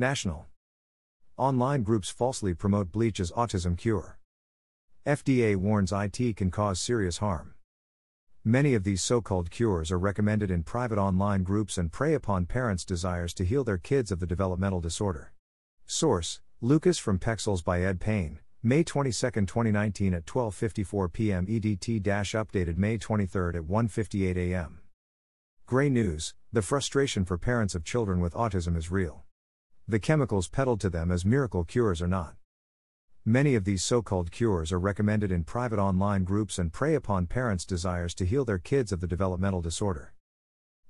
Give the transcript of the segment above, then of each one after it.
National. Online groups falsely promote bleach as autism cure. FDA warns IT can cause serious harm. Many of these so called cures are recommended in private online groups and prey upon parents' desires to heal their kids of the developmental disorder. Source Lucas from Pexels by Ed Payne, May 22, 2019 at 12:54 p.m. EDT updated May 23 at 1:58 a.m. Gray News: The frustration for parents of children with autism is real. The chemicals peddled to them as miracle cures are not. Many of these so called cures are recommended in private online groups and prey upon parents' desires to heal their kids of the developmental disorder.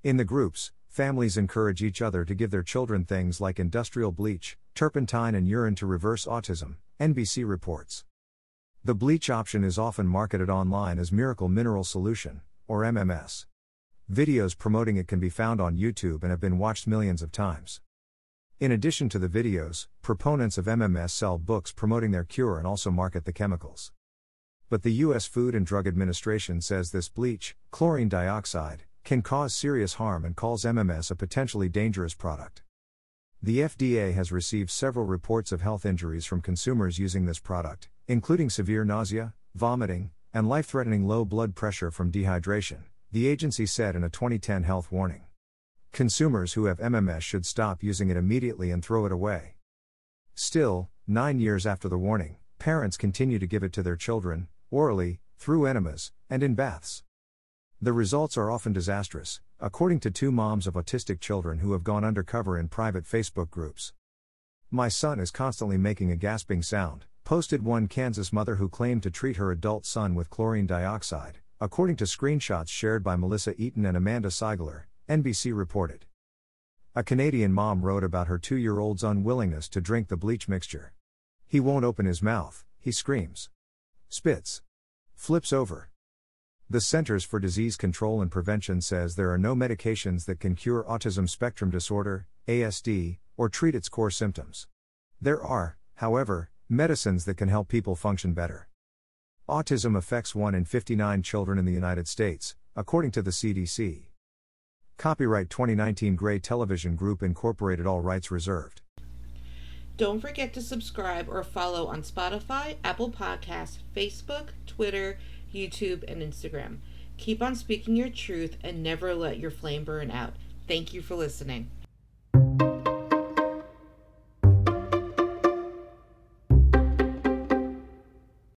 In the groups, families encourage each other to give their children things like industrial bleach, turpentine, and urine to reverse autism, NBC reports. The bleach option is often marketed online as Miracle Mineral Solution, or MMS. Videos promoting it can be found on YouTube and have been watched millions of times. In addition to the videos, proponents of MMS sell books promoting their cure and also market the chemicals. But the U.S. Food and Drug Administration says this bleach, chlorine dioxide, can cause serious harm and calls MMS a potentially dangerous product. The FDA has received several reports of health injuries from consumers using this product, including severe nausea, vomiting, and life threatening low blood pressure from dehydration, the agency said in a 2010 health warning. Consumers who have MMS should stop using it immediately and throw it away. Still, nine years after the warning, parents continue to give it to their children, orally, through enemas, and in baths. The results are often disastrous, according to two moms of autistic children who have gone undercover in private Facebook groups. My son is constantly making a gasping sound, posted one Kansas mother who claimed to treat her adult son with chlorine dioxide, according to screenshots shared by Melissa Eaton and Amanda Siegler, NBC reported. A Canadian mom wrote about her two year old's unwillingness to drink the bleach mixture. He won't open his mouth, he screams. Spits. Flips over. The Centers for Disease Control and Prevention says there are no medications that can cure autism spectrum disorder, ASD, or treat its core symptoms. There are, however, medicines that can help people function better. Autism affects 1 in 59 children in the United States, according to the CDC. Copyright 2019 Gray Television Group Incorporated all rights reserved. Don't forget to subscribe or follow on Spotify, Apple Podcasts, Facebook, Twitter, YouTube, and Instagram. Keep on speaking your truth and never let your flame burn out. Thank you for listening.